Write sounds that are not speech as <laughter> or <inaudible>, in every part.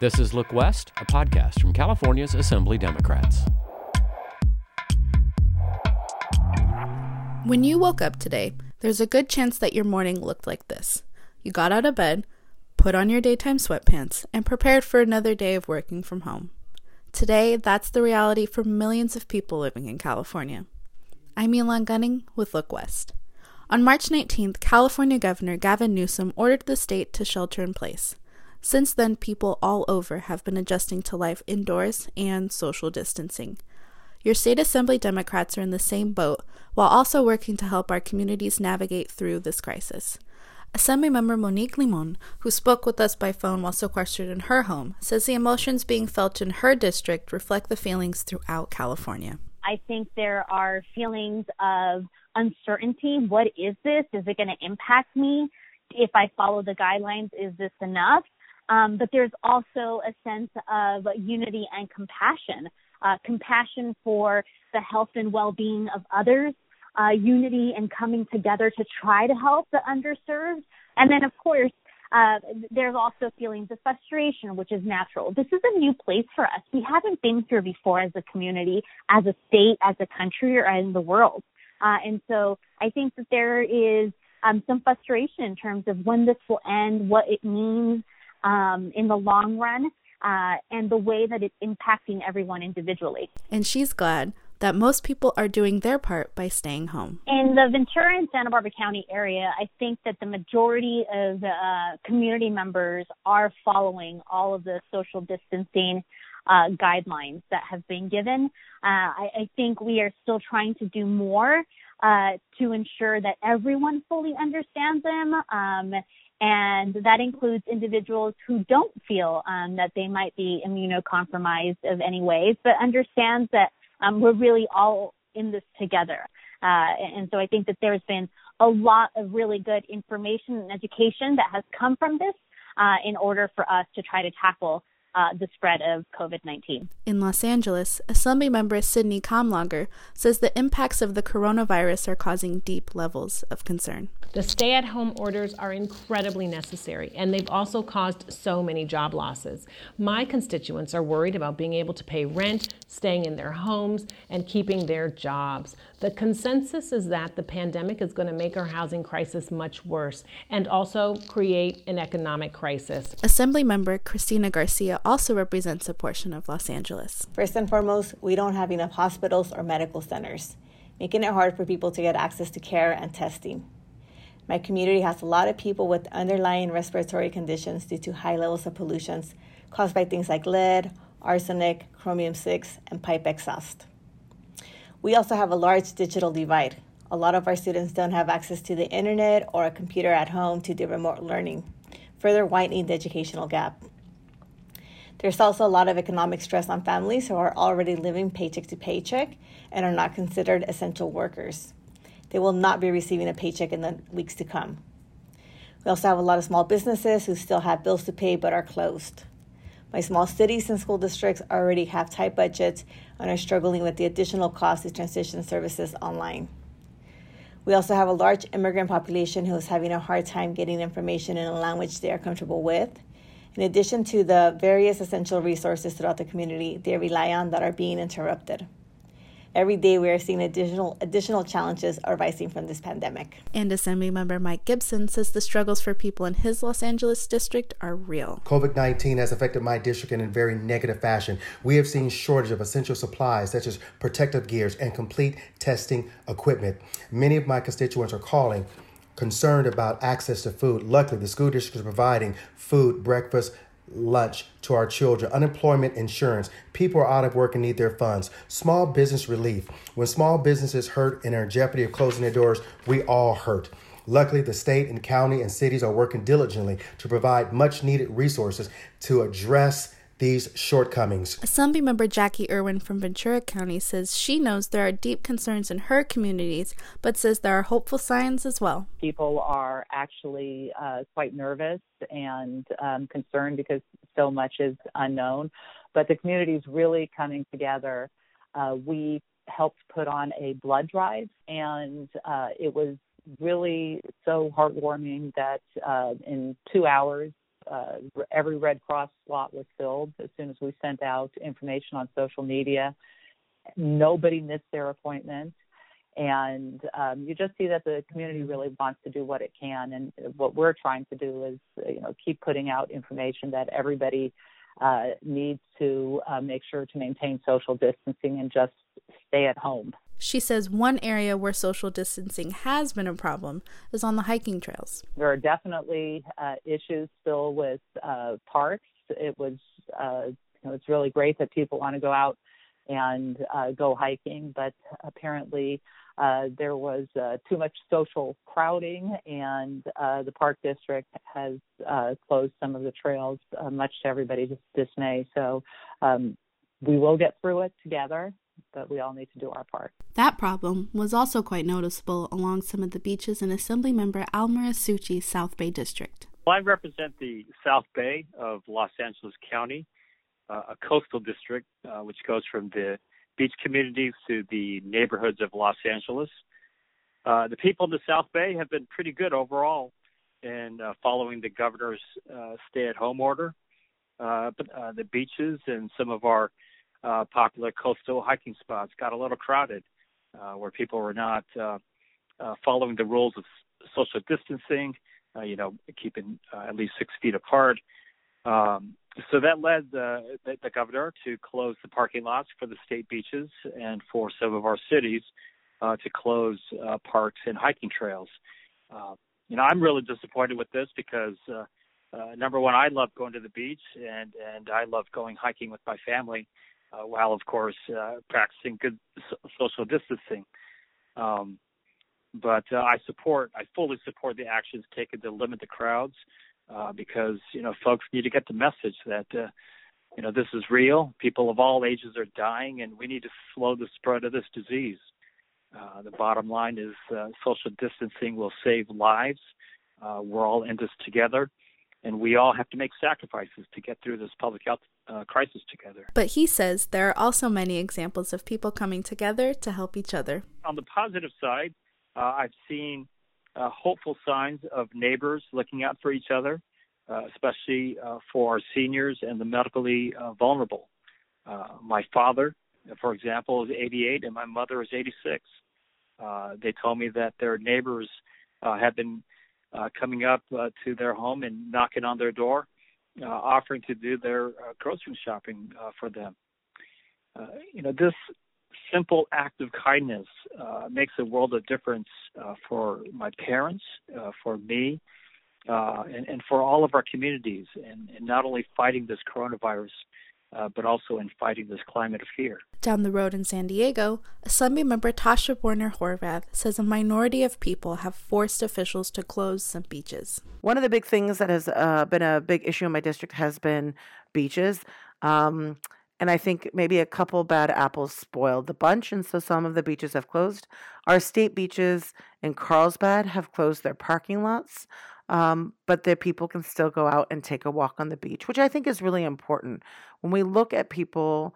This is Look West, a podcast from California's Assembly Democrats. When you woke up today, there's a good chance that your morning looked like this. You got out of bed, put on your daytime sweatpants, and prepared for another day of working from home. Today, that's the reality for millions of people living in California. I'm Elon Gunning with Look West. On March 19th, California Governor Gavin Newsom ordered the state to shelter in place. Since then, people all over have been adjusting to life indoors and social distancing. Your state assembly Democrats are in the same boat while also working to help our communities navigate through this crisis. Assemblymember Monique Limon, who spoke with us by phone while sequestered in her home, says the emotions being felt in her district reflect the feelings throughout California. I think there are feelings of uncertainty. What is this? Is it going to impact me? If I follow the guidelines, is this enough? Um, but there's also a sense of unity and compassion uh, compassion for the health and well-being of others, uh, unity and coming together to try to help the underserved, and then of course uh, there's also feelings of frustration, which is natural. This is a new place for us. We haven't been here before as a community, as a state, as a country, or in the world. Uh, and so I think that there is um, some frustration in terms of when this will end, what it means um, in the long run uh, and the way that it's impacting everyone individually. And she's glad that most people are doing their part by staying home. In the Ventura and Santa Barbara County area, I think that the majority of uh, community members are following all of the social distancing uh, guidelines that have been given. Uh, I, I, think we are still trying to do more uh, to ensure that everyone fully understands them um, and that includes individuals who don't feel um, that they might be immunocompromised of any ways, but understands that um, we're really all in this together. Uh, and so I think that there's been a lot of really good information and education that has come from this uh, in order for us to try to tackle uh, the spread of COVID 19. In Los Angeles, Assembly member Sydney Kamlager says the impacts of the coronavirus are causing deep levels of concern. The stay at home orders are incredibly necessary, and they've also caused so many job losses. My constituents are worried about being able to pay rent, staying in their homes, and keeping their jobs. The consensus is that the pandemic is going to make our housing crisis much worse and also create an economic crisis. Assembly member Cristina Garcia also represents a portion of Los Angeles. First and foremost, we don't have enough hospitals or medical centers, making it hard for people to get access to care and testing. My community has a lot of people with underlying respiratory conditions due to high levels of pollutions caused by things like lead, arsenic, chromium 6, and pipe exhaust. We also have a large digital divide. A lot of our students don't have access to the internet or a computer at home to do remote learning, further widening the educational gap. There's also a lot of economic stress on families who are already living paycheck to paycheck and are not considered essential workers. They will not be receiving a paycheck in the weeks to come. We also have a lot of small businesses who still have bills to pay but are closed. My small cities and school districts already have tight budgets and are struggling with the additional cost to transition services online. We also have a large immigrant population who is having a hard time getting information in a language they are comfortable with in addition to the various essential resources throughout the community they rely on that are being interrupted. Every day we are seeing additional additional challenges arising from this pandemic. And Assembly member Mike Gipson says the struggles for people in his Los Angeles district are real. COVID-19 has affected my district in a very negative fashion. We have seen shortage of essential supplies such as protective gears and complete testing equipment. Many of my constituents are calling concerned about access to food. Luckily, the school district is providing food, breakfast, lunch to our children, unemployment insurance. People are out of work and need their funds. Small business relief. When small businesses hurt and are in jeopardy of closing their doors, we all hurt. Luckily, the state and county and cities are working diligently to provide much needed resources to address these shortcomings. Assembly member Jacqui Irwin from Ventura County says she knows there are deep concerns in her communities, but says there are hopeful signs as well. People are actually uh, quite nervous and um, concerned because so much is unknown, but the community is really coming together. Uh, we helped put on a blood drive, and uh, it was really so heartwarming that uh, in two hours uh, every Red Cross slot was filled as soon as we sent out information on social media. Nobody missed their appointment. And um, you just see that the community really wants to do what it can. And what we're trying to do is, you know, keep putting out information that everybody uh, needs to uh, make sure to maintain social distancing and just stay at home. She says one area where social distancing has been a problem is on the hiking trails. There are definitely uh, issues still with uh, parks. It was, uh, you know, it's really great that people want to go out and uh, go hiking, but apparently uh, there was uh, too much social crowding, and uh, the park district has uh, closed some of the trails, uh, much to everybody's dismay. So um, we will get through it together, but we all need to do our part. That problem was also quite noticeable along some of the beaches in Assemblymember Al Muratsuchi's South Bay District. Well, I represent the South Bay of Los Angeles County, uh, a coastal district which goes from the beach communities to the neighborhoods of Los Angeles. Uh, the people in the South Bay have been pretty good overall in uh, following the governor's uh, stay-at-home order. Uh, but uh, the beaches and some of our uh, popular coastal hiking spots got a little crowded, where people were not following the rules of social distancing, you know, keeping at least six feet apart. Um, so that led the, the, the, governor to close the parking lots for the state beaches and for some of our cities uh, to close uh, parks and hiking trails. Uh, you know, I'm really disappointed with this because uh, uh, number one, I love going to the beach and and I love going hiking with my family, uh, while of course practicing good so- social distancing. Um, but I support, I fully support the actions taken to limit the crowds uh, because you know folks need to get the message that uh, you know this is real. People of all ages are dying, and we need to slow the spread of this disease. Uh, the bottom line is uh, social distancing will save lives. Uh, we're all in this together, and we all have to make sacrifices to get through this public health uh, crisis together. But he says there are also many examples of people coming together to help each other. On the positive side, uh, I've seen uh, hopeful signs of neighbors looking out for each other, uh, especially uh, for our seniors and the medically uh, vulnerable. Uh, my father, for example, is 88 and my mother is 86. Uh, they told me that their neighbors uh, have been uh, coming up uh, to their home and knocking on their door, uh, offering to do their uh, grocery shopping uh, for them. Uh, you know, this simple act of kindness makes a world of difference for my parents, for me, and, and, for all of our communities, and, and not only fighting this coronavirus, uh, but also in fighting this climate of fear. Down the road in San Diego, Assembly member Tasha Boerner Horvath says a minority of people have forced officials to close some beaches. One of the big things that has uh, been a big issue in my district has been beaches. Um, and I think maybe a couple bad apples spoiled the bunch, and so some of the beaches have closed. Our state beaches in Carlsbad have closed their parking lots, um, but the people can still go out and take a walk on the beach, which I think is really important. When we look at people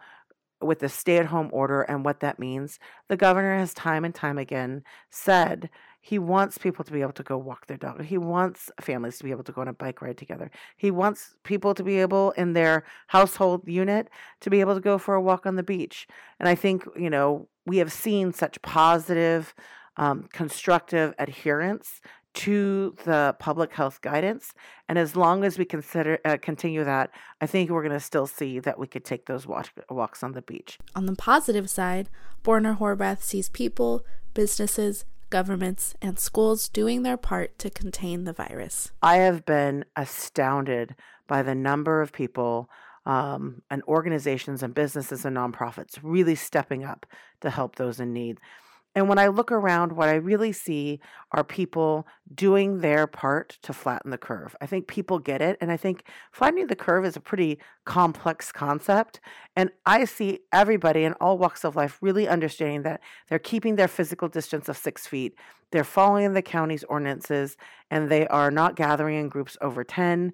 with the stay at home order and what that means, the governor has time and time again said he wants people to be able to go walk their dog. He wants families to be able to go on a bike ride together. He wants people to be able in their household unit to be able to go for a walk on the beach. And I think, you know, we have seen such positive, um, constructive adherence to the public health guidance. And as long as we consider uh, continue that, I think we're going to still see that we could take those walk, walks on the beach. On the positive side, Boerner Horvath sees people, businesses, governments, and schools doing their part to contain the virus. I have been astounded by the number of people um, and organizations and businesses and nonprofits really stepping up to help those in need. And when I look around, what I really see are people doing their part to flatten the curve. I think people get it. And I think flattening the curve is a pretty complex concept. And I see everybody in all walks of life really understanding that they're keeping their physical distance of six feet, they're following the county's ordinances, and they are not gathering in groups over 10.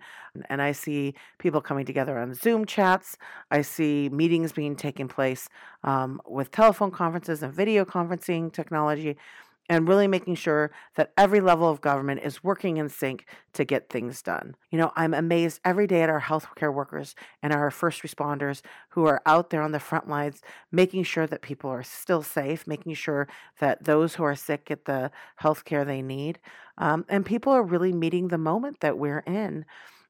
And I see people coming together on Zoom chats. I see meetings being taken place um, with telephone conferences and video conferencing technology. And really making sure that every level of government is working in sync to get things done. You know, I'm amazed every day at our healthcare workers and our first responders who are out there on the front lines making sure that people are still safe, making sure that those who are sick get the health care they need. Um, and people are really meeting the moment that we're in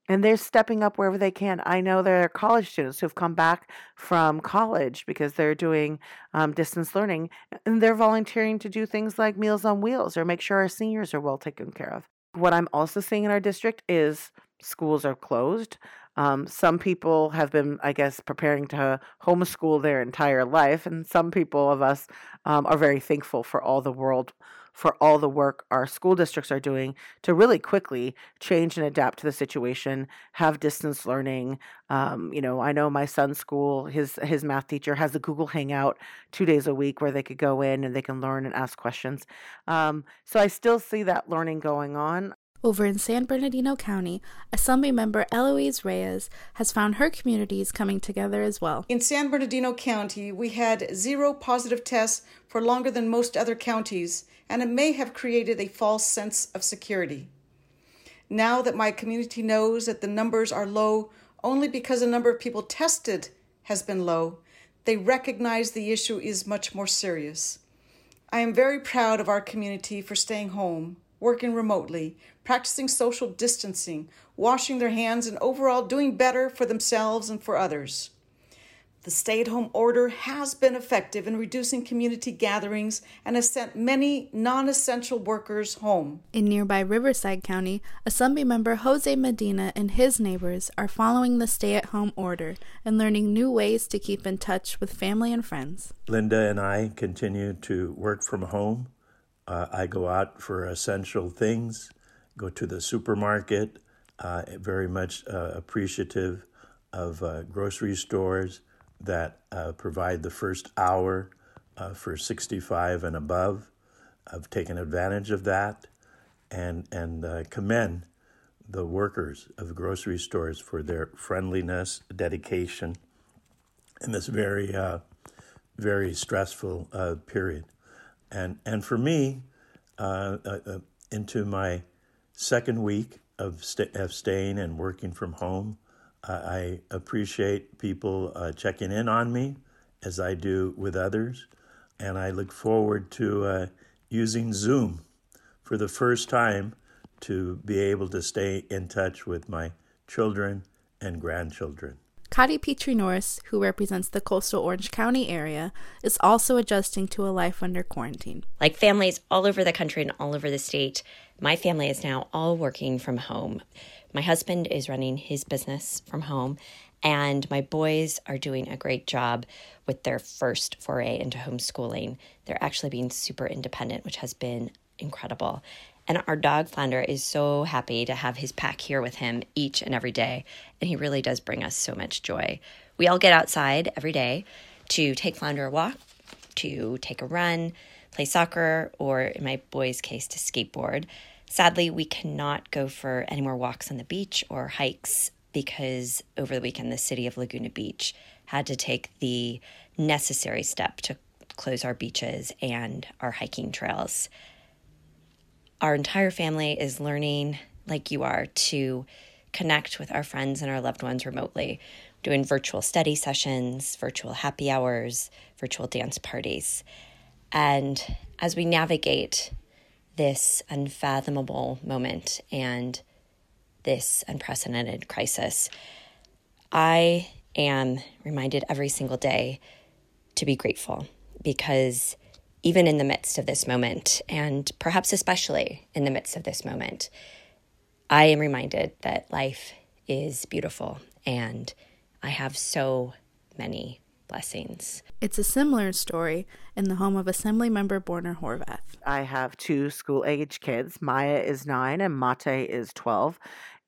and they're stepping up wherever they can. I know there are college students who've come back from college because they're doing um, distance learning and they're volunteering to do things like Meals on Wheels or make sure our seniors are well taken care of. What I'm also seeing in our district is schools are closed. Um, some people have been, I guess, preparing to homeschool their entire life, and some people of us um, are very thankful for all the world for all the work our school districts are doing to really quickly change and adapt to the situation, have distance learning. Um, you know, I know my son's school, his his math teacher has a Google Hangout two days a week where they could go in and they can learn and ask questions. Um, so I still see that learning going on. Over in San Bernardino County, Assembly member Eloise Reyes has found her communities coming together as well. In San Bernardino County, we had zero positive tests for longer than most other counties, and it may have created a false sense of security. Now that my community knows that the numbers are low only because the number of people tested has been low, they recognize the issue is much more serious. I am very proud of our community for staying home, working remotely, practicing social distancing, washing their hands, and overall doing better for themselves and for others. The stay at home order has been effective in reducing community gatherings and has sent many non essential workers home. In nearby Riverside County, Assembly member Jose Medina and his neighbors are following the stay at home order and learning new ways to keep in touch with family and friends. Linda and I continue to work from home. Uh, I go out for essential things, go to the supermarket, uh, very much uh, appreciative of uh, grocery stores that uh, provide the first hour uh, for 65 and above. I've taken advantage of that and, and uh, commend the workers of grocery stores for their friendliness, dedication in this very, very stressful period. And, and for me, into my second week of, st- of staying and working from home, I appreciate people uh, checking in on me as I do with others, and I look forward to uh, using Zoom for the first time to be able to stay in touch with my children and grandchildren. Cottie Petrie Norris, who represents the coastal Orange County area, is also adjusting to a life under quarantine. Like families all over the country and all over the state, my family is now all working from home. My husband is running his business from home, and my boys are doing a great job with their first foray into homeschooling. They're actually being super independent, which has been incredible. And our dog Flounder is so happy to have his pack here with him each and every day. And he really does bring us so much joy. We all get outside every day to take Flounder a walk, to take a run, play soccer, or in my boy's case, to skateboard. Sadly, we cannot go for any more walks on the beach or hikes because over the weekend, the city of Laguna Beach had to take the necessary step to close our beaches and our hiking trails. Our entire family is learning, like you are, to connect with our friends and our loved ones remotely, doing virtual study sessions, virtual happy hours, virtual dance parties. And as we navigate this unfathomable moment and this unprecedented crisis, I am reminded every single day to be grateful because even in the midst of this moment, and perhaps especially in the midst of this moment, I am reminded that life is beautiful and I have so many blessings. It's a similar story in the home of Assemblymember Boerner Horvath. I have two school age kids. Maya is nine and Mate is 12.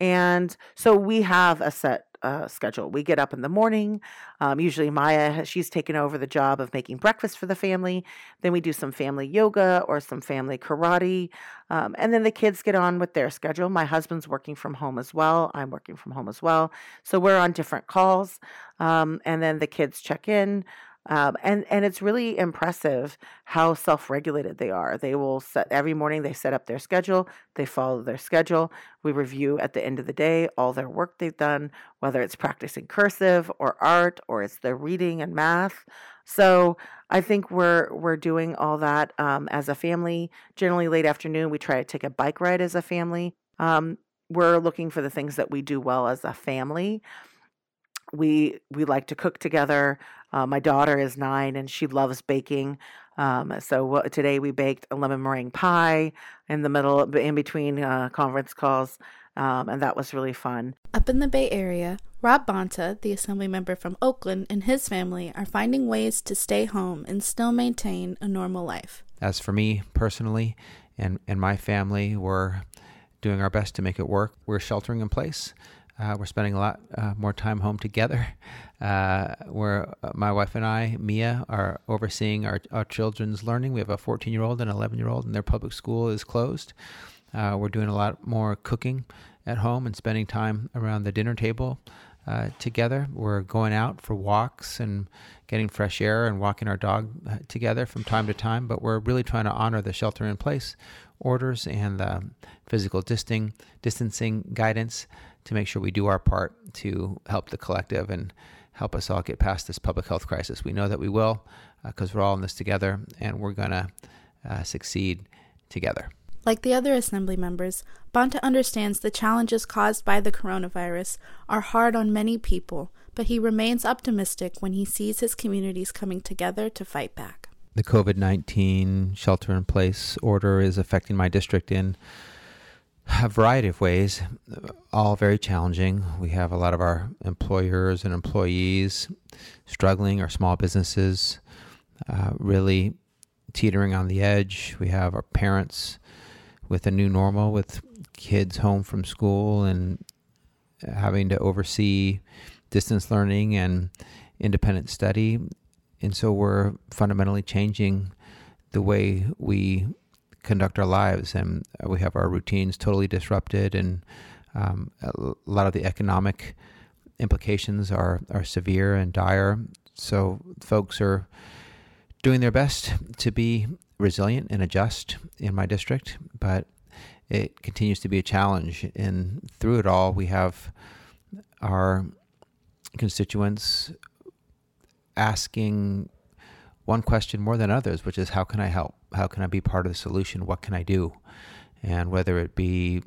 And so we have a set uh, schedule. We get up in the morning. Um, usually, Maya she's taken over the job of making breakfast for the family. Then we do some family yoga or some family karate, um, and then the kids get on with their schedule. My husband's working from home as well. I'm working from home as well. So we're on different calls, um, and then the kids check in. Um, and and it's really impressive how self-regulated they are. They will set every morning. They set up their schedule. They follow their schedule. We review at the end of the day all their work they've done, whether it's practicing cursive or art or it's their reading and math. So I think we're we're doing all that um, as a family. Generally, late afternoon, we try to take a bike ride as a family. Um, we're looking for the things that we do well as a family we we like to cook together. Uh, my daughter is nine and she loves baking. Um, so today we baked a lemon meringue pie in the middle, in between uh, conference calls, um, and that was really fun. Up in the Bay Area, Rob Bonta, the assembly member from Oakland, and his family are finding ways to stay home and still maintain a normal life. As for me personally and, and my family, we're doing our best to make it work. We're sheltering in place. Uh, we're spending a lot uh, more time home together. <laughs> Uh, where uh, my wife and I, Mia, are overseeing our, our children's learning. We have a 14 year old and 11 year old, and their public school is closed. Uh, we're doing a lot more cooking at home and spending time around the dinner table uh, together. We're going out for walks and getting fresh air and walking our dog together from time to time, but we're really trying to honor the shelter in place orders and the physical distancing guidance to make sure we do our part to help the collective and help us all get past this public health crisis. We know that we will because uh, we're all in this together and we're going to uh, succeed together. Like the other assembly members, Bonta understands the challenges caused by the coronavirus are hard on many people, but he remains optimistic when he sees his communities coming together to fight back. The COVID 19 shelter in place order is affecting my district in a variety of ways, all very challenging. We have a lot of our employers and employees struggling, our small businesses uh, really teetering on the edge. We have our parents with a new normal, with kids home from school and having to oversee distance learning and independent study. And so we're fundamentally changing the way we conduct our lives, and we have our routines totally disrupted, and um, a lot of the economic implications are are severe and dire. So folks are doing their best to be resilient and adjust in my district, but it continues to be a challenge. And through it all, we have our constituents asking one question more than others, which is how can I help? How can I be part of the solution? What can I do? And whether it be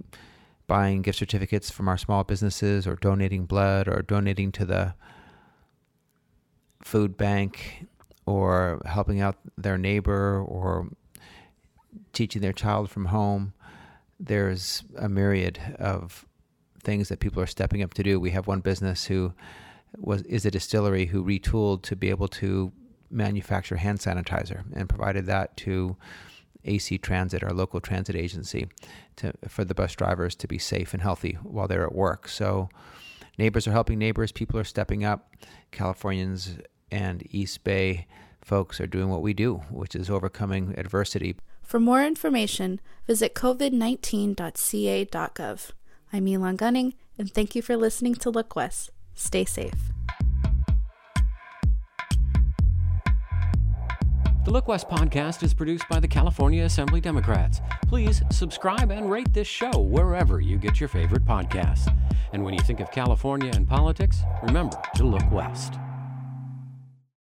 buying gift certificates from our small businesses or donating blood or donating to the food bank or helping out their neighbor or teaching their child from home, there's a myriad of things that people are stepping up to do. We have one business who was is a distillery who retooled to be able to manufacture hand sanitizer and provided that to AC Transit, our local transit agency, to, for the bus drivers to be safe and healthy while they're at work. So, neighbors are helping neighbors, people are stepping up. Californians and East Bay folks are doing what we do, which is overcoming adversity. For more information, visit covid19.ca.gov. I'm Elon Gunning, and thank you for listening to Look West. Stay safe. The Look West podcast is produced by the California Assembly Democrats. Please subscribe and rate this show wherever you get your favorite podcasts. And when you think of California and politics, remember to look west.